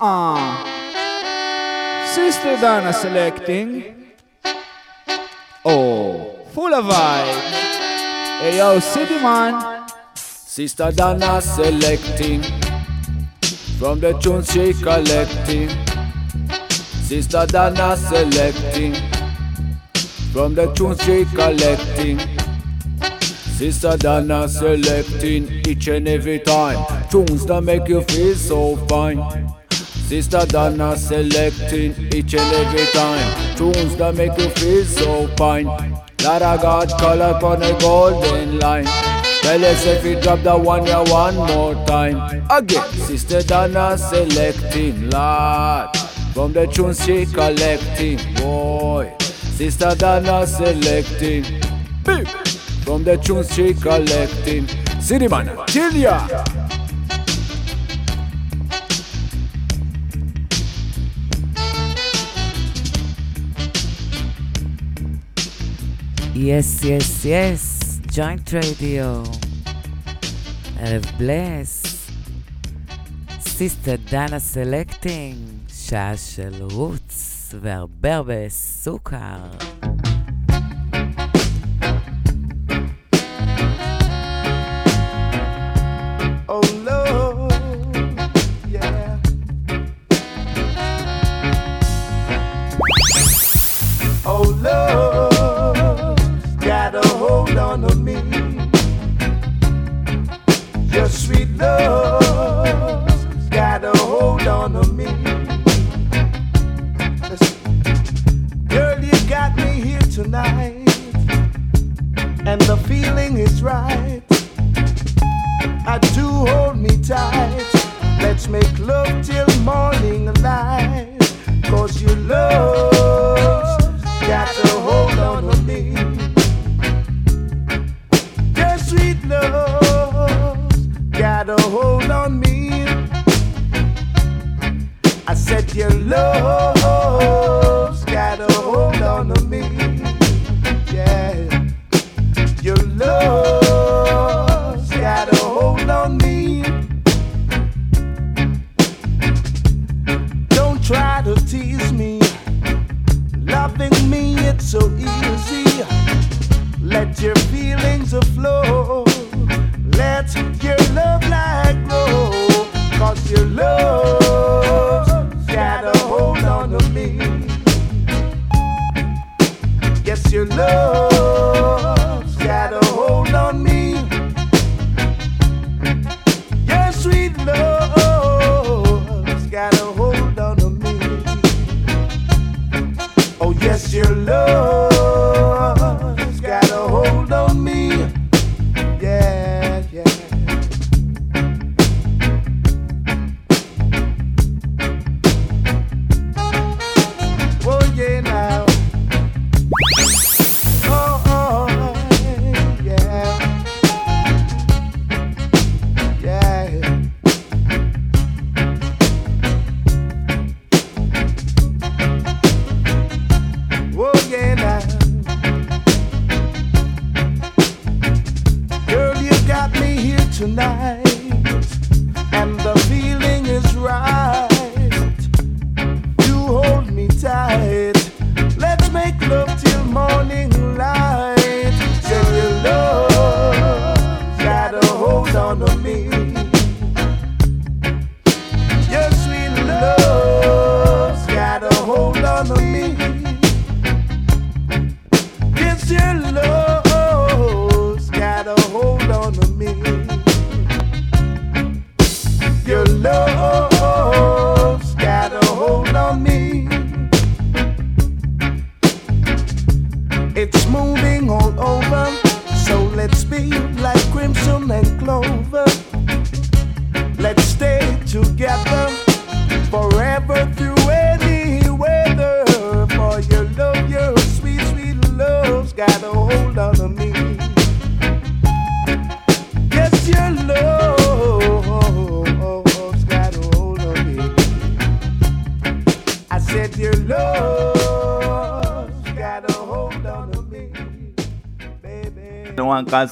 Uh-uh. Sister Donna selecting. Oh, full of vibes. Hey yo, City Man. Sister Donna selecting. From the tunes she collecting. Sister Donna selecting. From the tunes she collecting. Sister Donna selecting each and every time. Tunes that make you feel so fine. Sister Donna selecting each and every time. Tunes that make you feel so fine. That I got color on a golden line. Tell us if you drop that one yeah one more time. Again, Sister Donna selecting, lot From the tunes she collecting, boy. Sister Donna selecting. Beep. From the tunes she collecting. City man, till ya. Yes, yes, yes, ג'וינט רדיו. ערב בלס. סיסטר דנה סלקטינג, שעה של רוץ והרבה הרבה סוכר. On me. Your sweet love's got a hold on to me. Girl, you got me here tonight, and the feeling is right. I do hold me tight. Let's make love till morning light. Cause your love's said your love's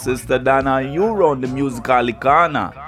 Sister Dana, you run the musical corner.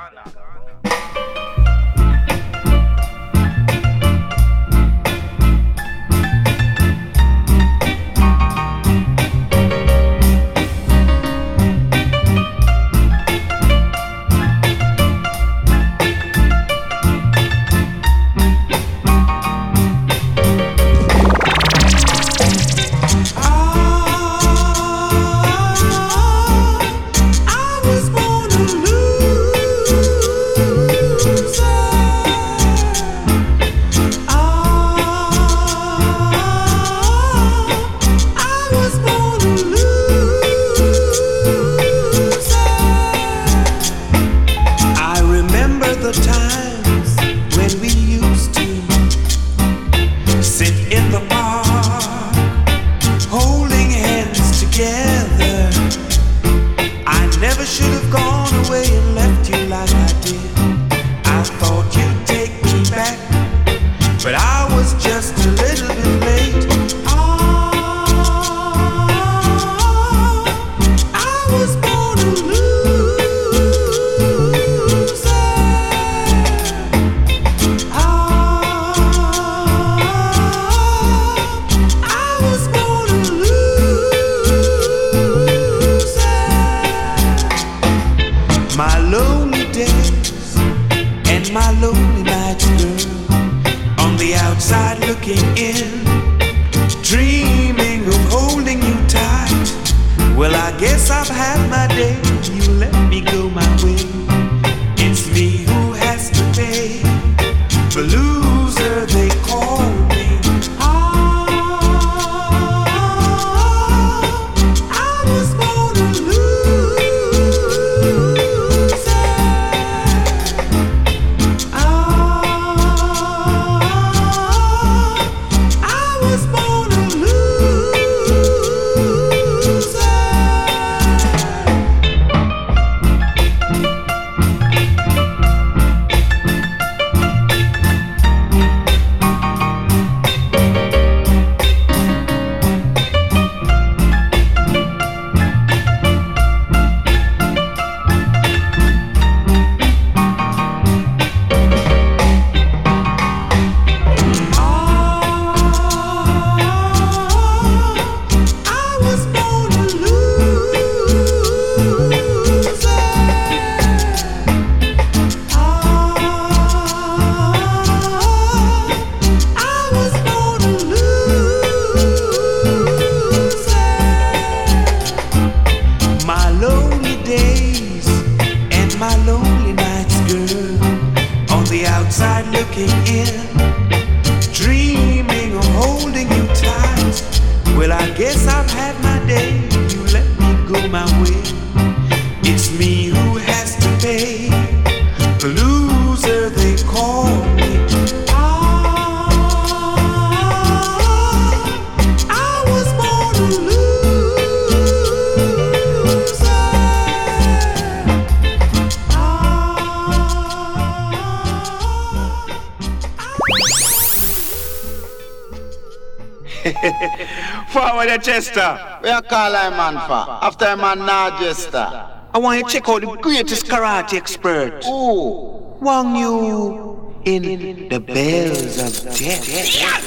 Call I man for? After a man now Jester. I want you to check out the greatest karate expert. Ooh. Wang Yu in the bells of death. Yeah.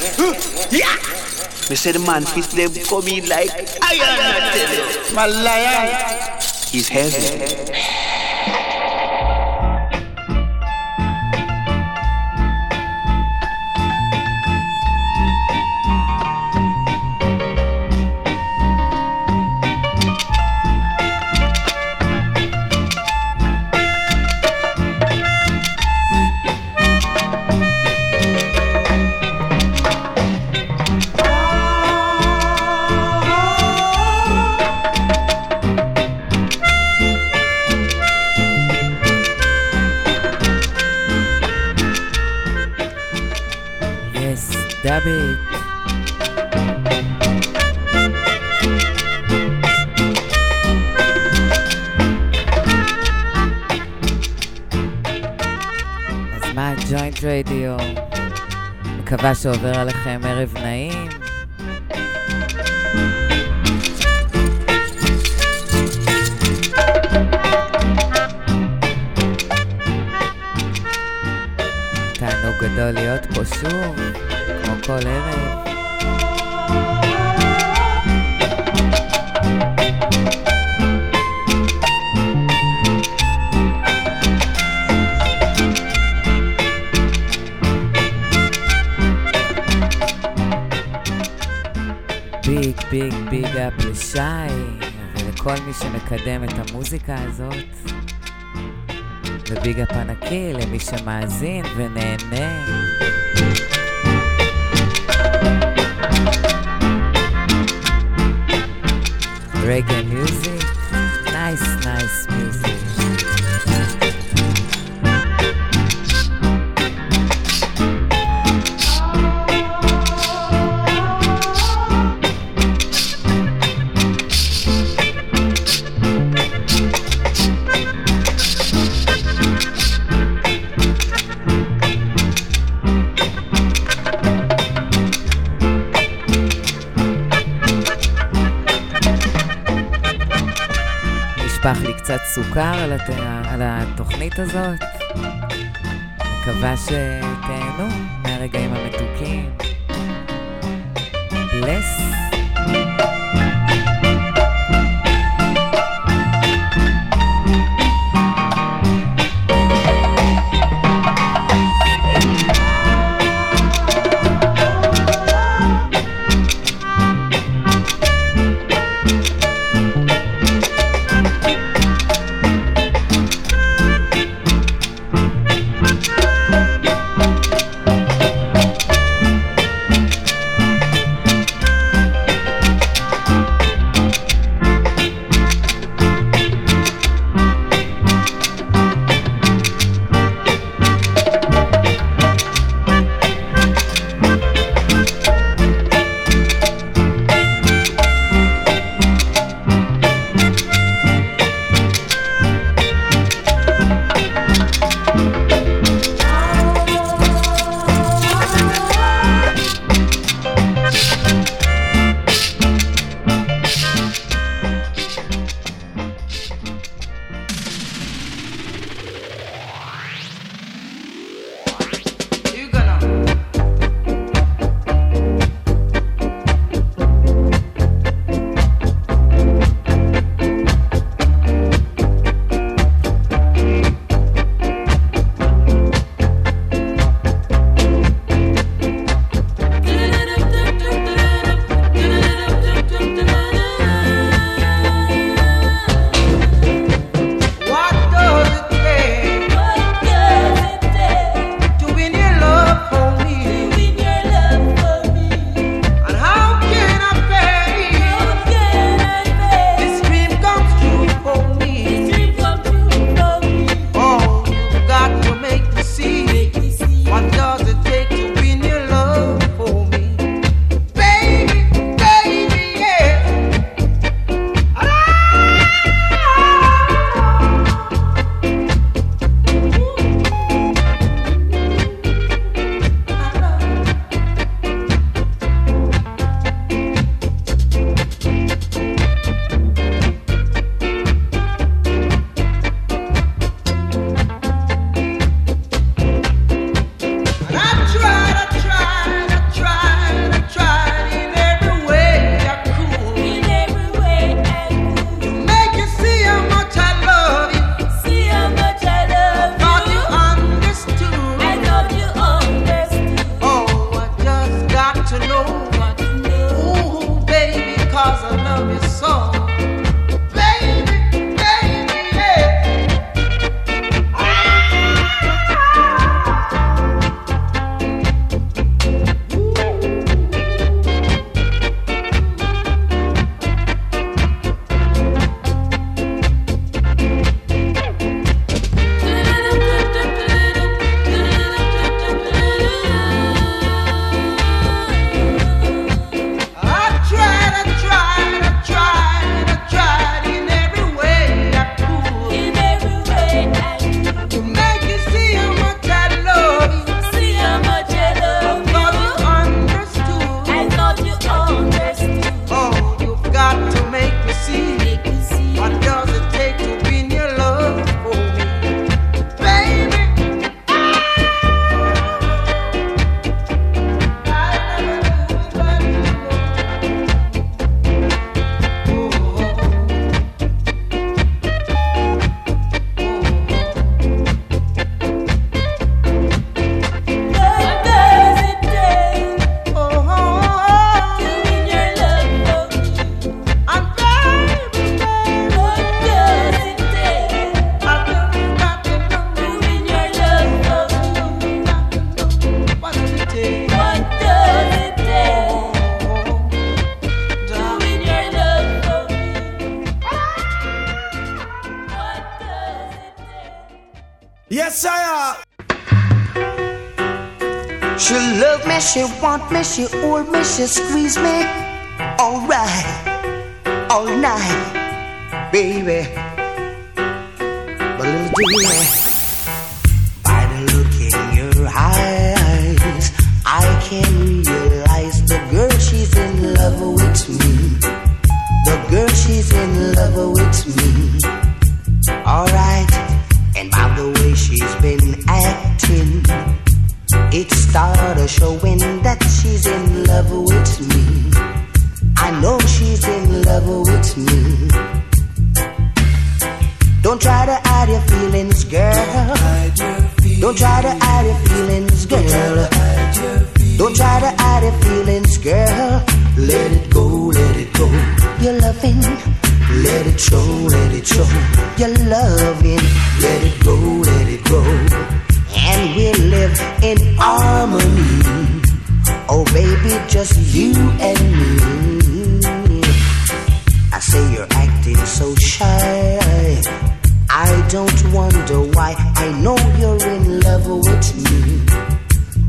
yeah. Me say the man fist them coming like iron. I you. My lion. He's heavy. It. אז מה ג'וינט רדיו? מקווה שעובר עליכם ערב נעים. גדול להיות פה שוב, כל ערב. ביג ביג ביג אפ לשי ולכל מי שמקדם את המוזיקה הזאת. וביג אפ ענקי למי שמאזין ונהנה. Reggae סוכר על, הת... על התוכנית הזאת. מקווה שתהנו מהרגעים המתוקים. בלס. She squeeze me.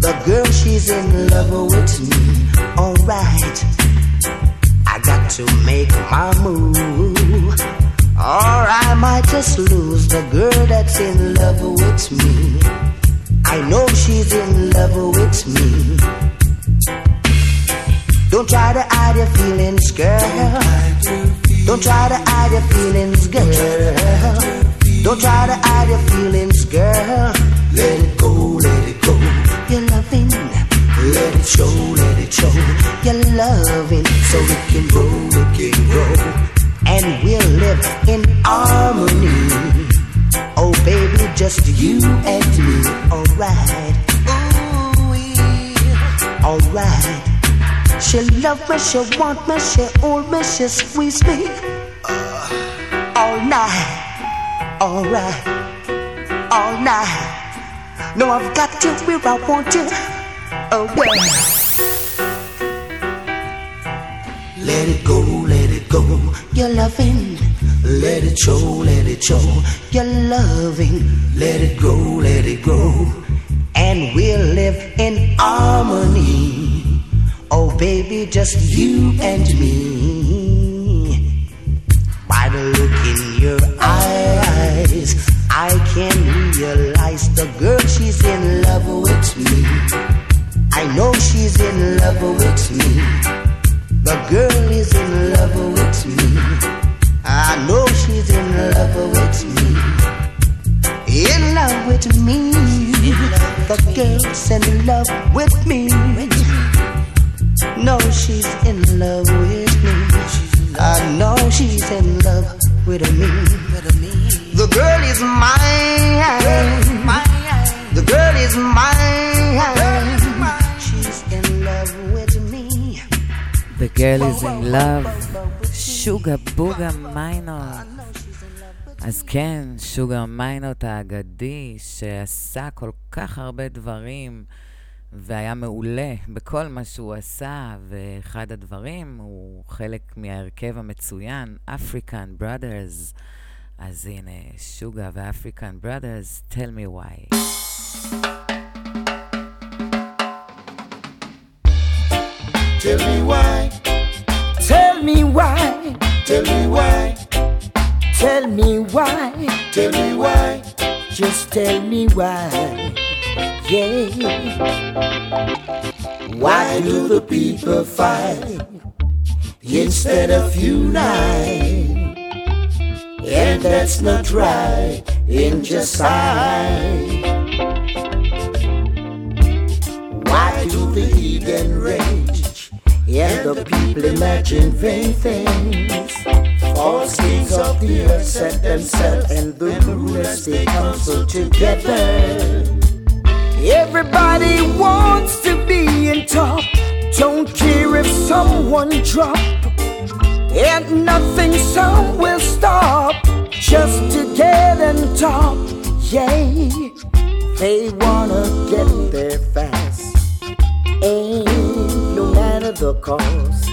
The girl, she's in love with me. Alright. I got to make my move. Or I might just lose the girl that's in love with me. I know she's in love with me. Don't try to hide your feelings, girl. Don't try to hide your feelings, girl. Don't try to hide your feelings, girl. Let it go, let loving. Let it show, let it show. You're loving. So it can grow, it can grow. And we'll live in harmony. Oh, baby, just you and me. Alright. Alright. She love me, she want me, she hold me, she squeeze me. Uh, all night, alright, all night. No, I've got you where I want you. Oh yeah. Let it go, let it go. You're loving. Let it show, let it show. You're loving. Let it go, let it go. And we'll live in harmony. Oh, baby, just you and me. By the look in your eyes, I can realize the girl, she's in love with me. I know she's in love with me. The girl is in love with me. I know she's in love with me. In love with me. The girl's in love with me. No, she's in love with me. I know she's in love with me. Girl is mine. The girl is mine. She's in love with me. The girl is in love. שוגה בוגה מיינות. אז כן, שוגה מיינות האגדי, שעשה כל כך הרבה דברים. והיה מעולה בכל מה שהוא עשה, ואחד הדברים הוא חלק מההרכב המצוין, African Brothers. אז הנה, שוגה ו-African Brothers, tell me why. Tell me why. Tell me why. Tell me why. Tell me why. Tell me why. Just tell me why. Yeah. Why do the people fight instead of unite? And that's not right in sight. Why do the heathen rage and the people imagine vain things? False kings of the earth set themselves and the rulers they counsel together. Everybody wants to be in top. Don't care if someone drop. And nothing some will stop just to get and talk. Yeah, they wanna get there fast. Ain't no matter the cost.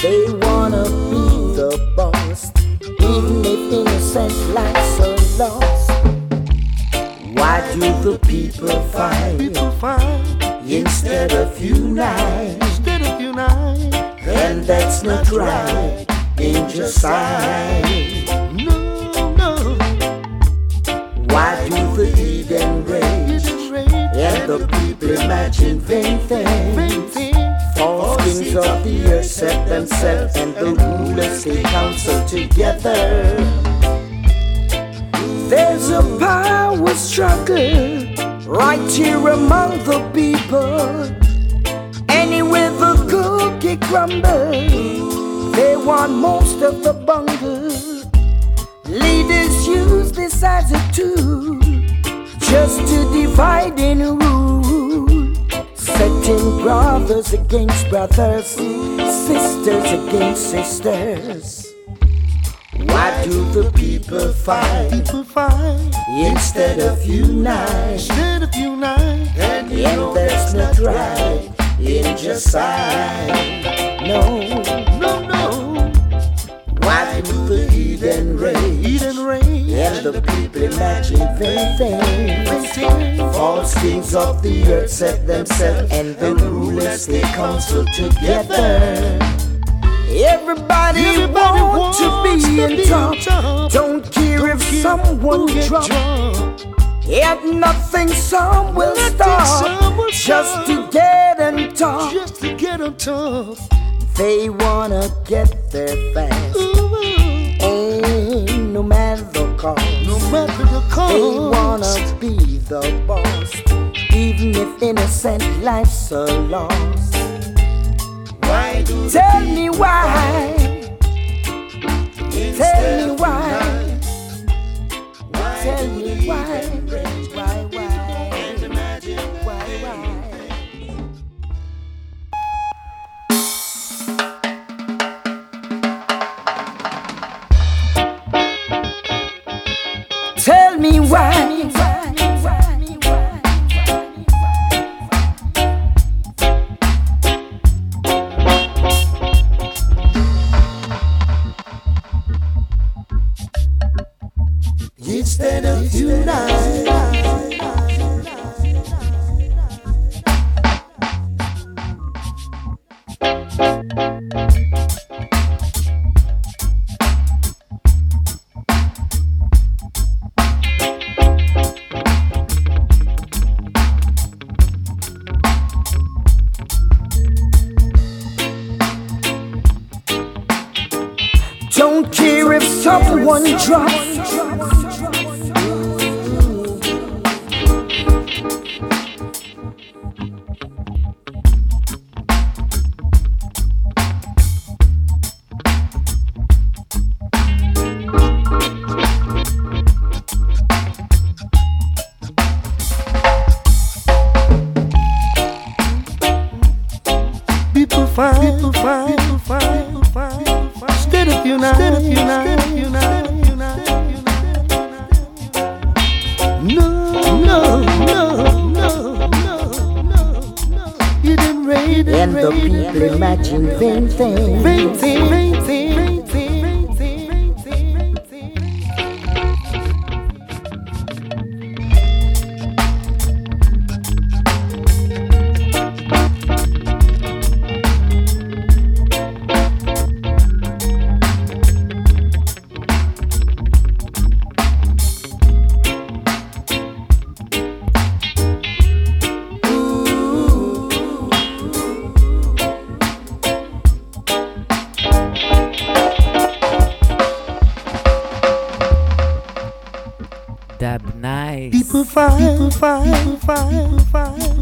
They wanna be the boss, even if innocent lives are lost. Why do the people fight? People fight instead of unite. That's not right. Injicide. No, no. Why do the heathen rage? And the people imagine vain things. False kings of the earth set themselves and the rulers they counsel together. There's a power struggle right here among the people. Anywhere the cookie crumbles, they want most of the bungle. Leaders use this as a tool just to divide and rule, setting brothers against brothers, sisters against sisters. Why do the people fight? People fight instead of unite. Instead of unite. And, you know that's not right. Injicide. No, no, no. Why do the heathen rage? Heathen rage. And the people imagine vain things. False kings of the earth set themselves, and the rulers they counsel together. Everybody, Everybody want to be in top. Don't care Don't if someone drop. Yet nothing some will nothing stop. Some will just to get on top. Just to get on top. They wanna get there fast. Ooh. Ain't no matter the cost. No matter the cost. They wanna be the boss. Even if innocent lives are lost. Why do Tell me why. Tell me why. Tell me. Why,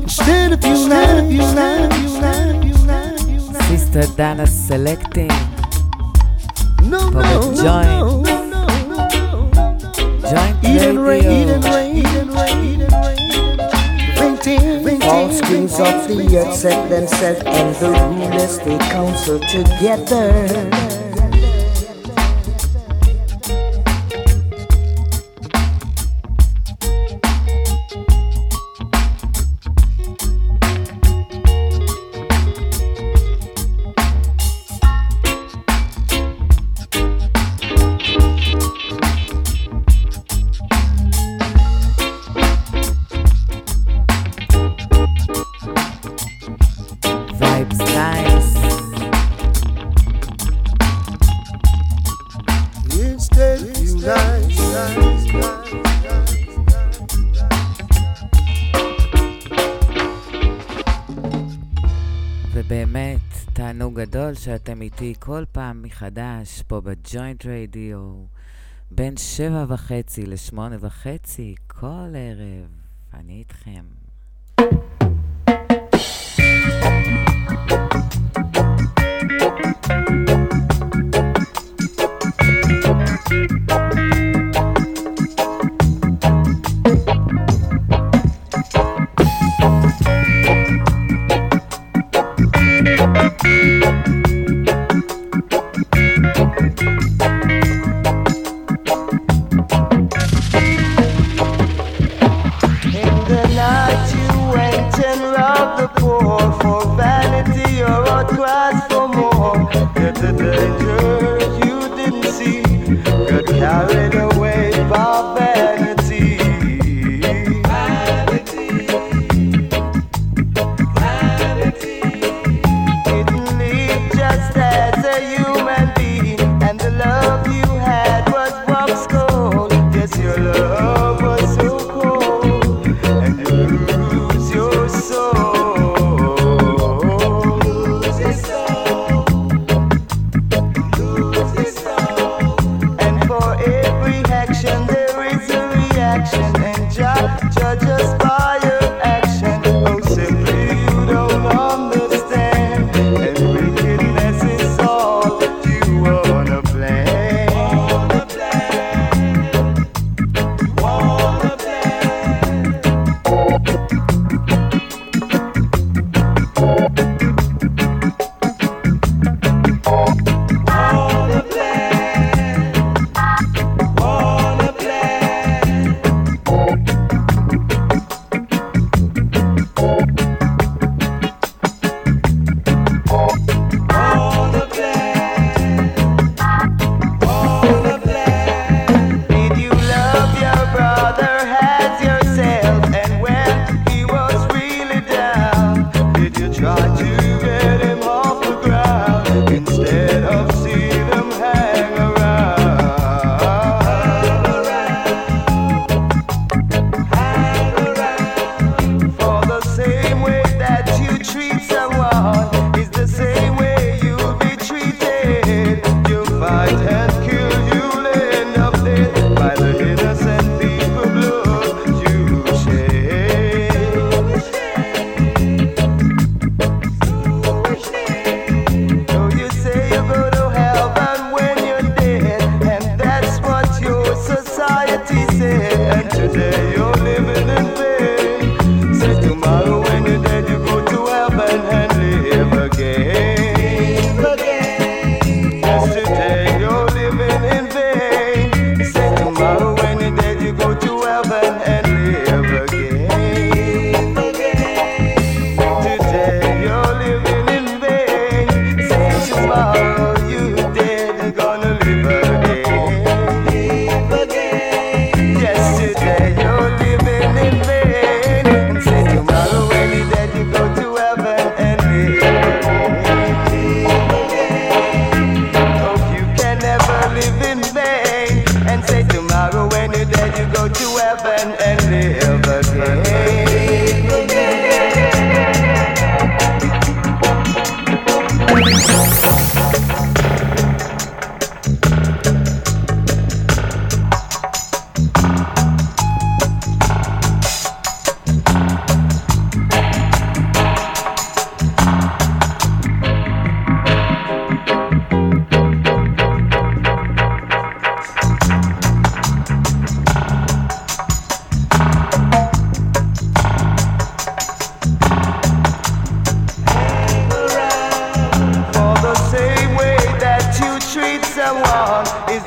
Instead of. Sister Dana selecting. No, Public no, no, joint. no, no, no, no, no. Joint Eden rain, Eden radio. rain, Eden rain, Eden rain. Fainting, fainting, kings of the earth set themselves, and the rulers they counsel together. שאתם איתי כל פעם מחדש פה בג'וינט רדיו בין שבע וחצי לשמונה וחצי כל ערב. אני איתכם.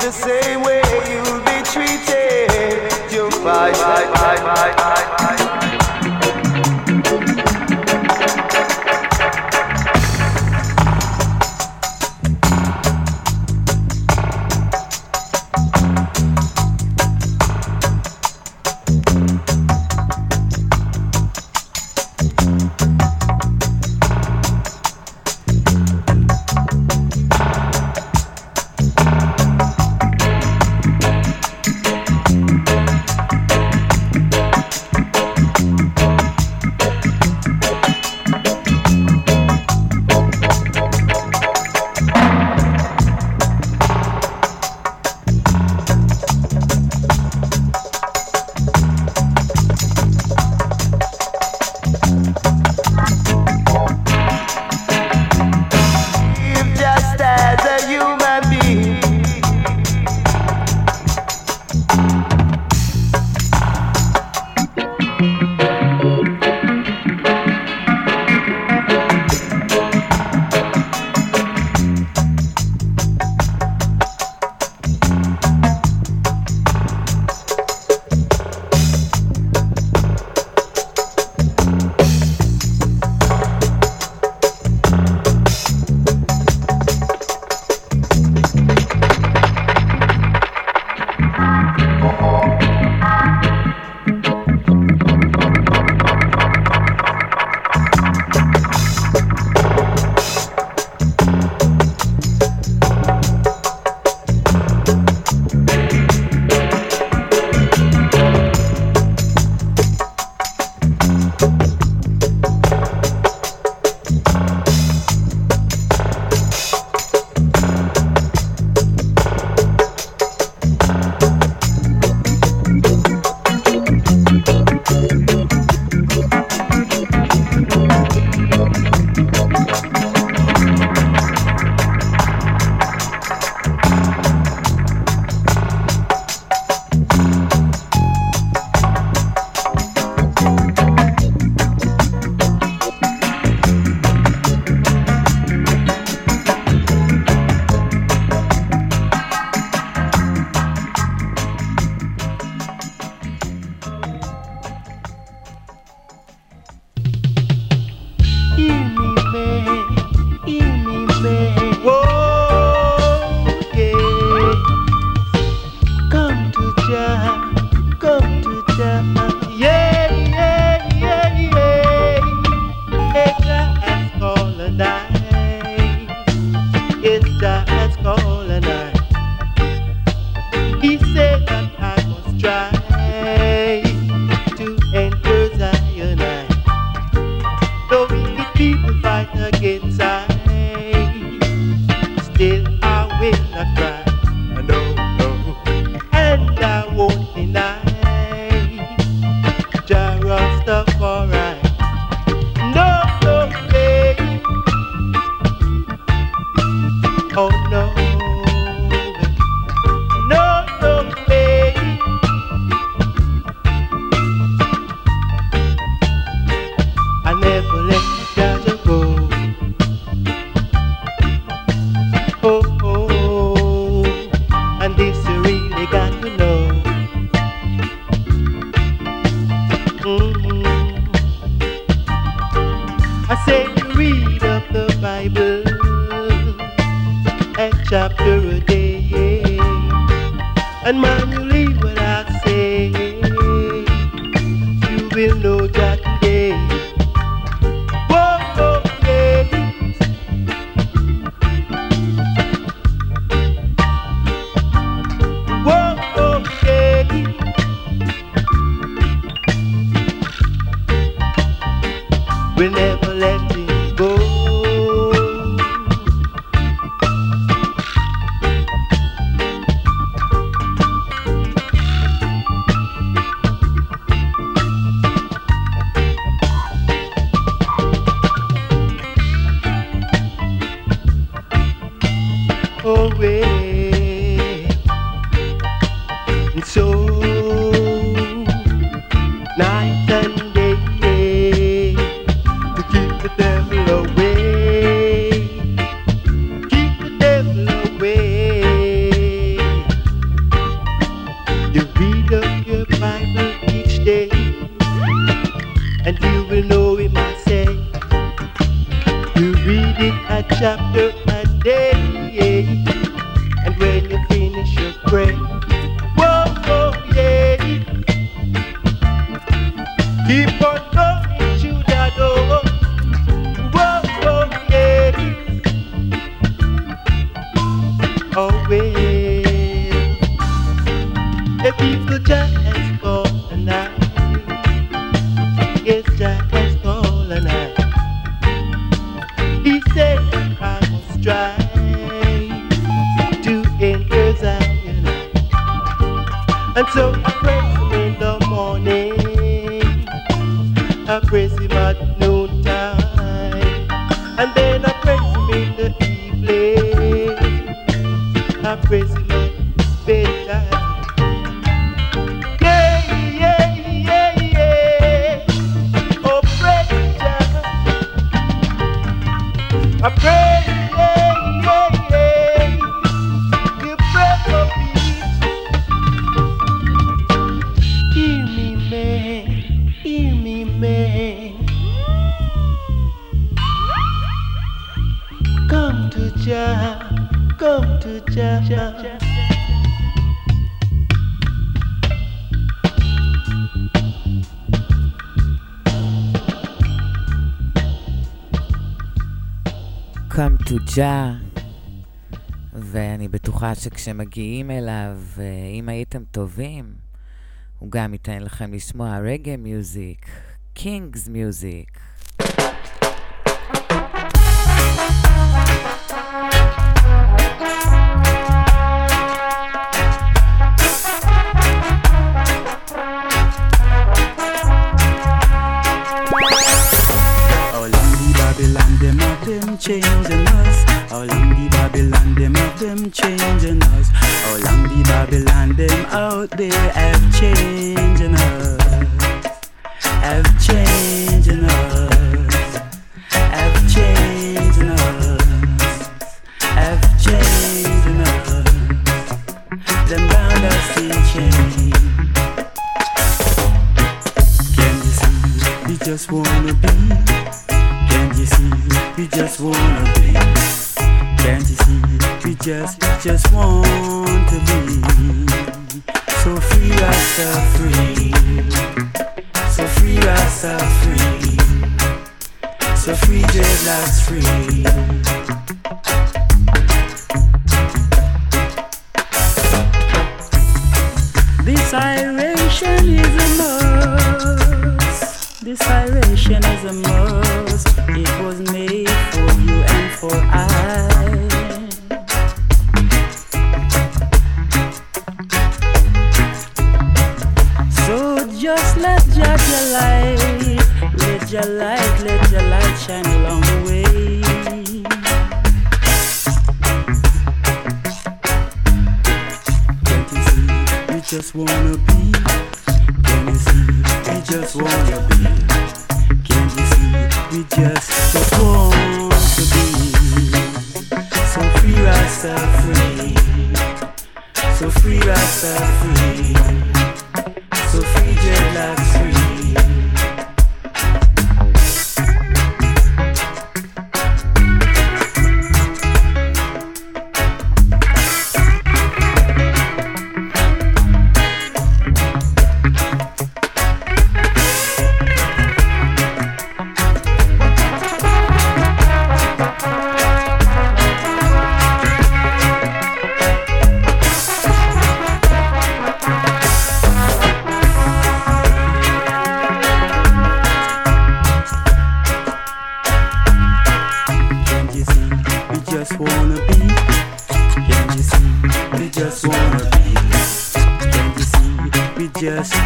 the same way. The job. ג'ה, ואני בטוחה שכשמגיעים אליו, אה, אם הייתם טובים, הוא גם ייתן לכם לשמוע רגע מיוזיק, קינגס מיוזיק. changing us. How long the Babylon them have them changing us? How long the Babylon them out there have changing us? Have changing us? Have changing us? Have changing us? Them bound us still change. Can you see? We just wanna be Can you see? we just wanna just, just want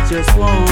just one.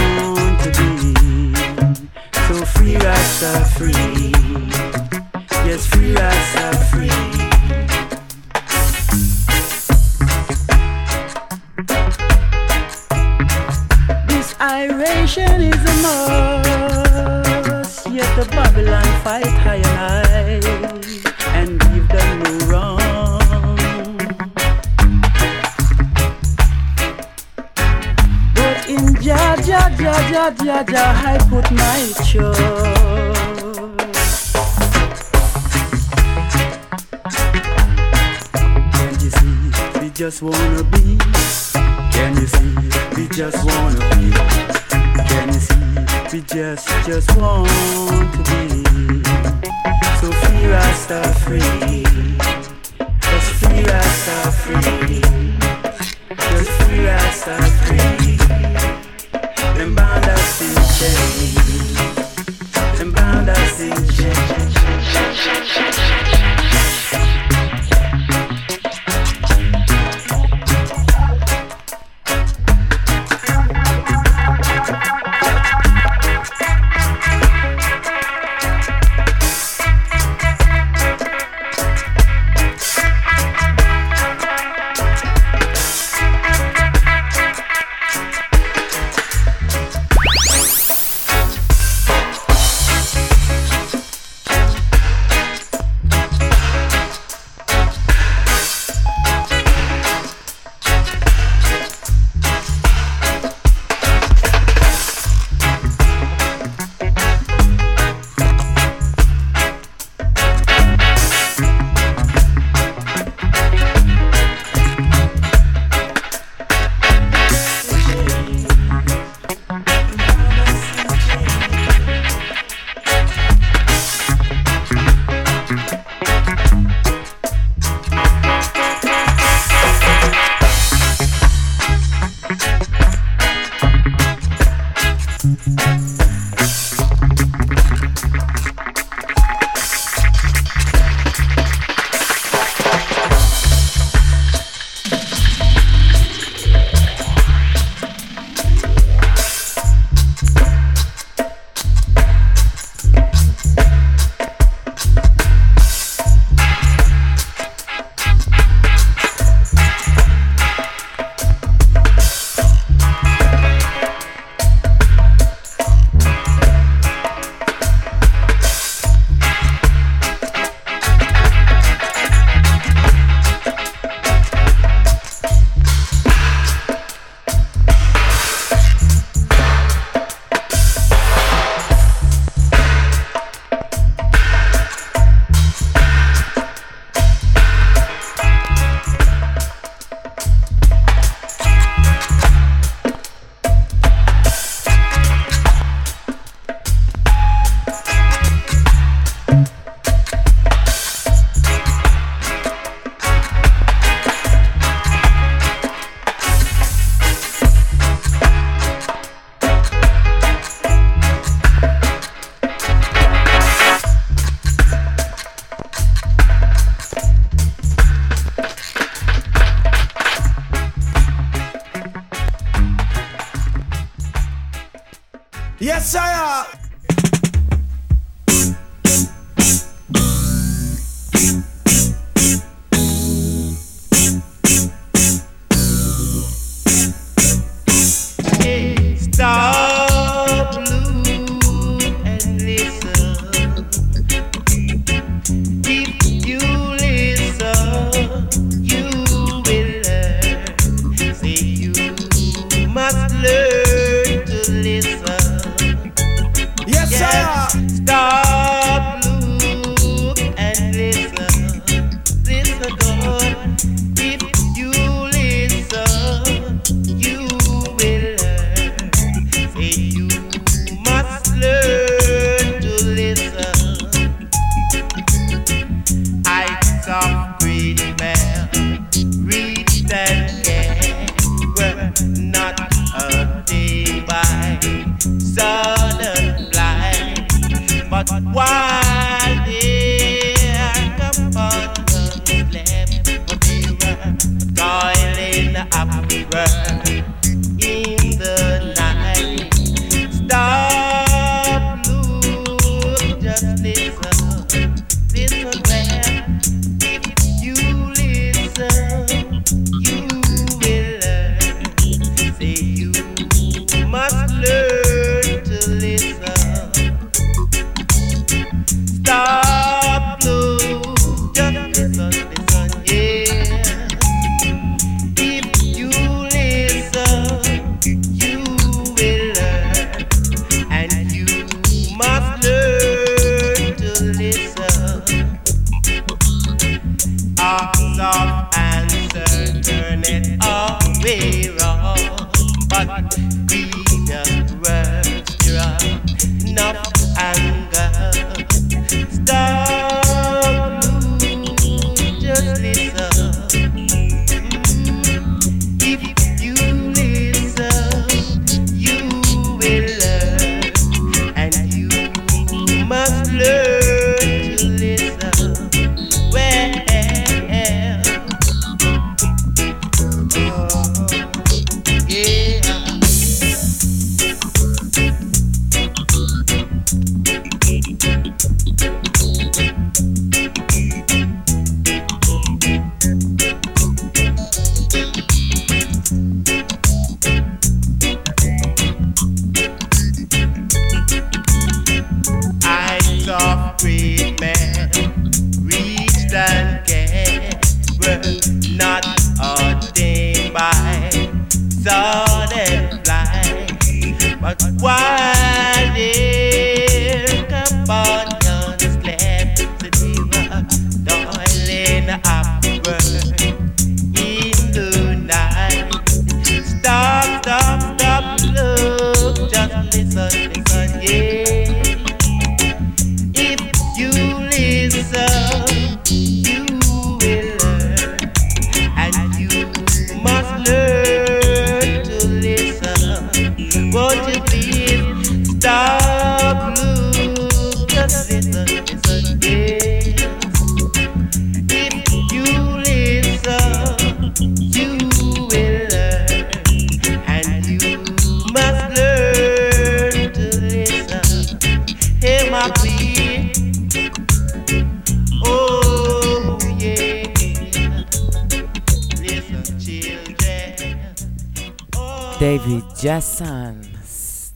ג'סן,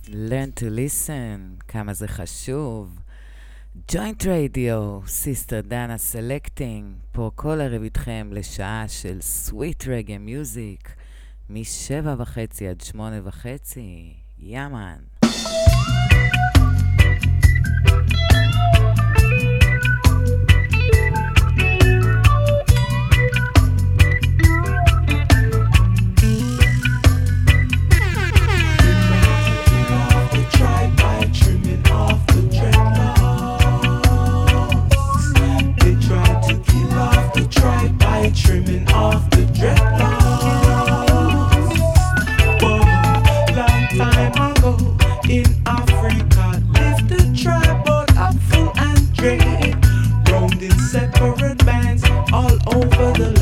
learn to listen, כמה זה חשוב. ג'וינט רדיו, סיסטר דנה סלקטינג, פה כל ערב איתכם לשעה של סוויט רגע מיוזיק, משבע וחצי עד שמונה וחצי, יאמן. trimming off the dreadlocks. Long time ago in Africa lived a and in separate bands all over the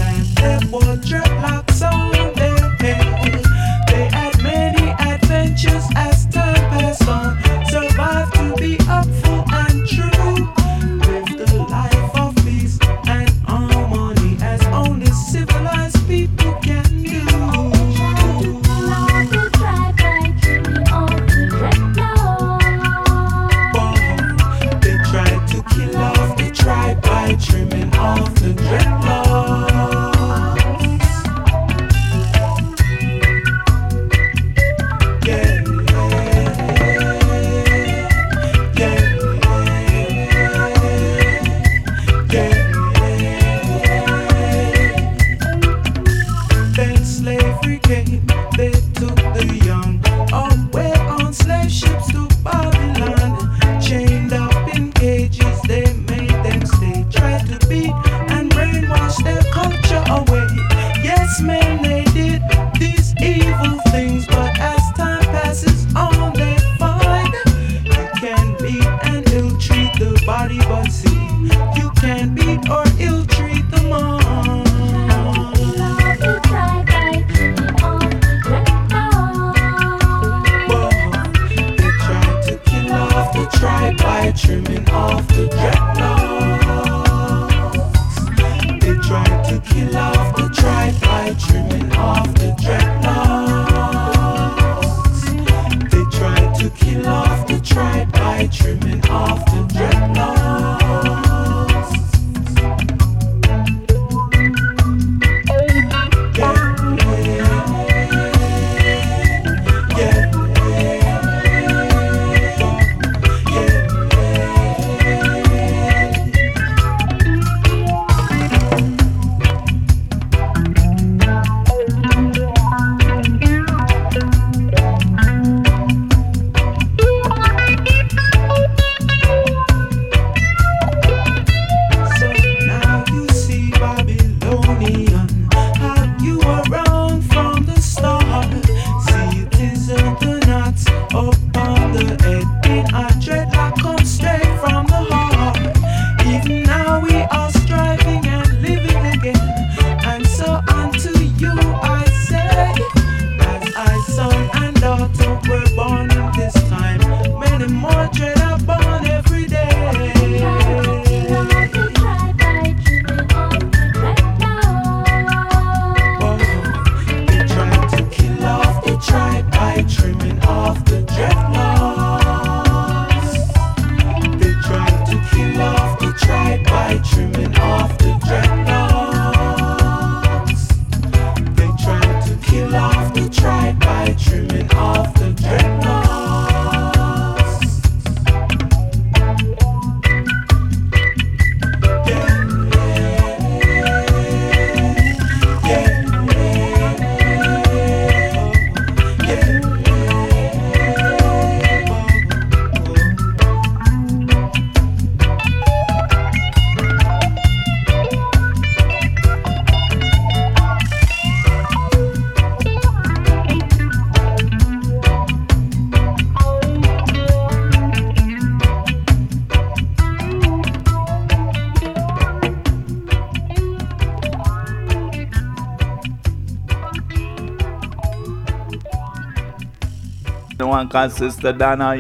Wanka Sister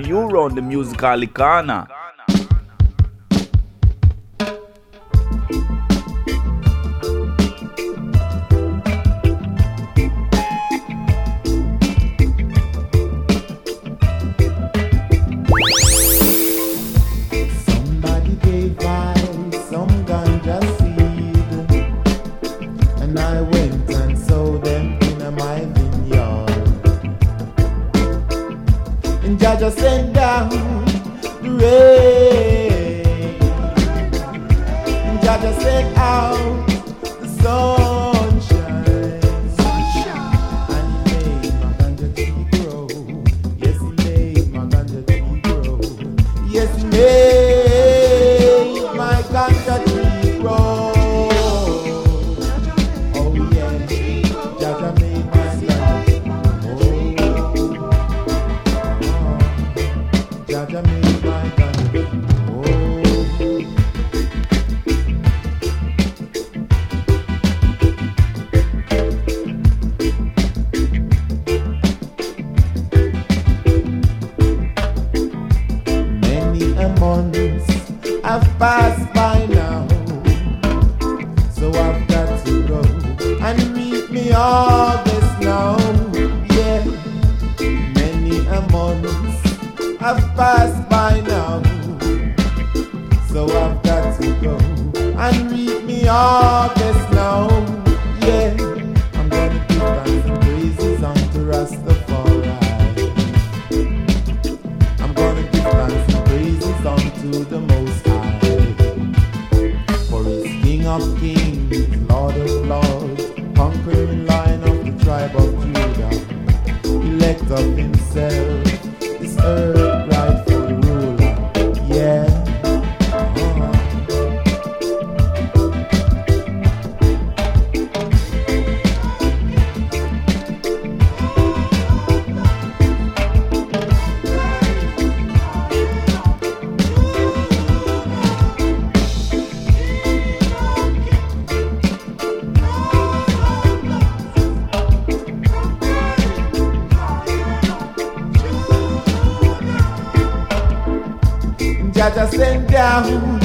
you run the musical icona. and Jah just sent down the rain. And Jah just sent out the sun. I just send down.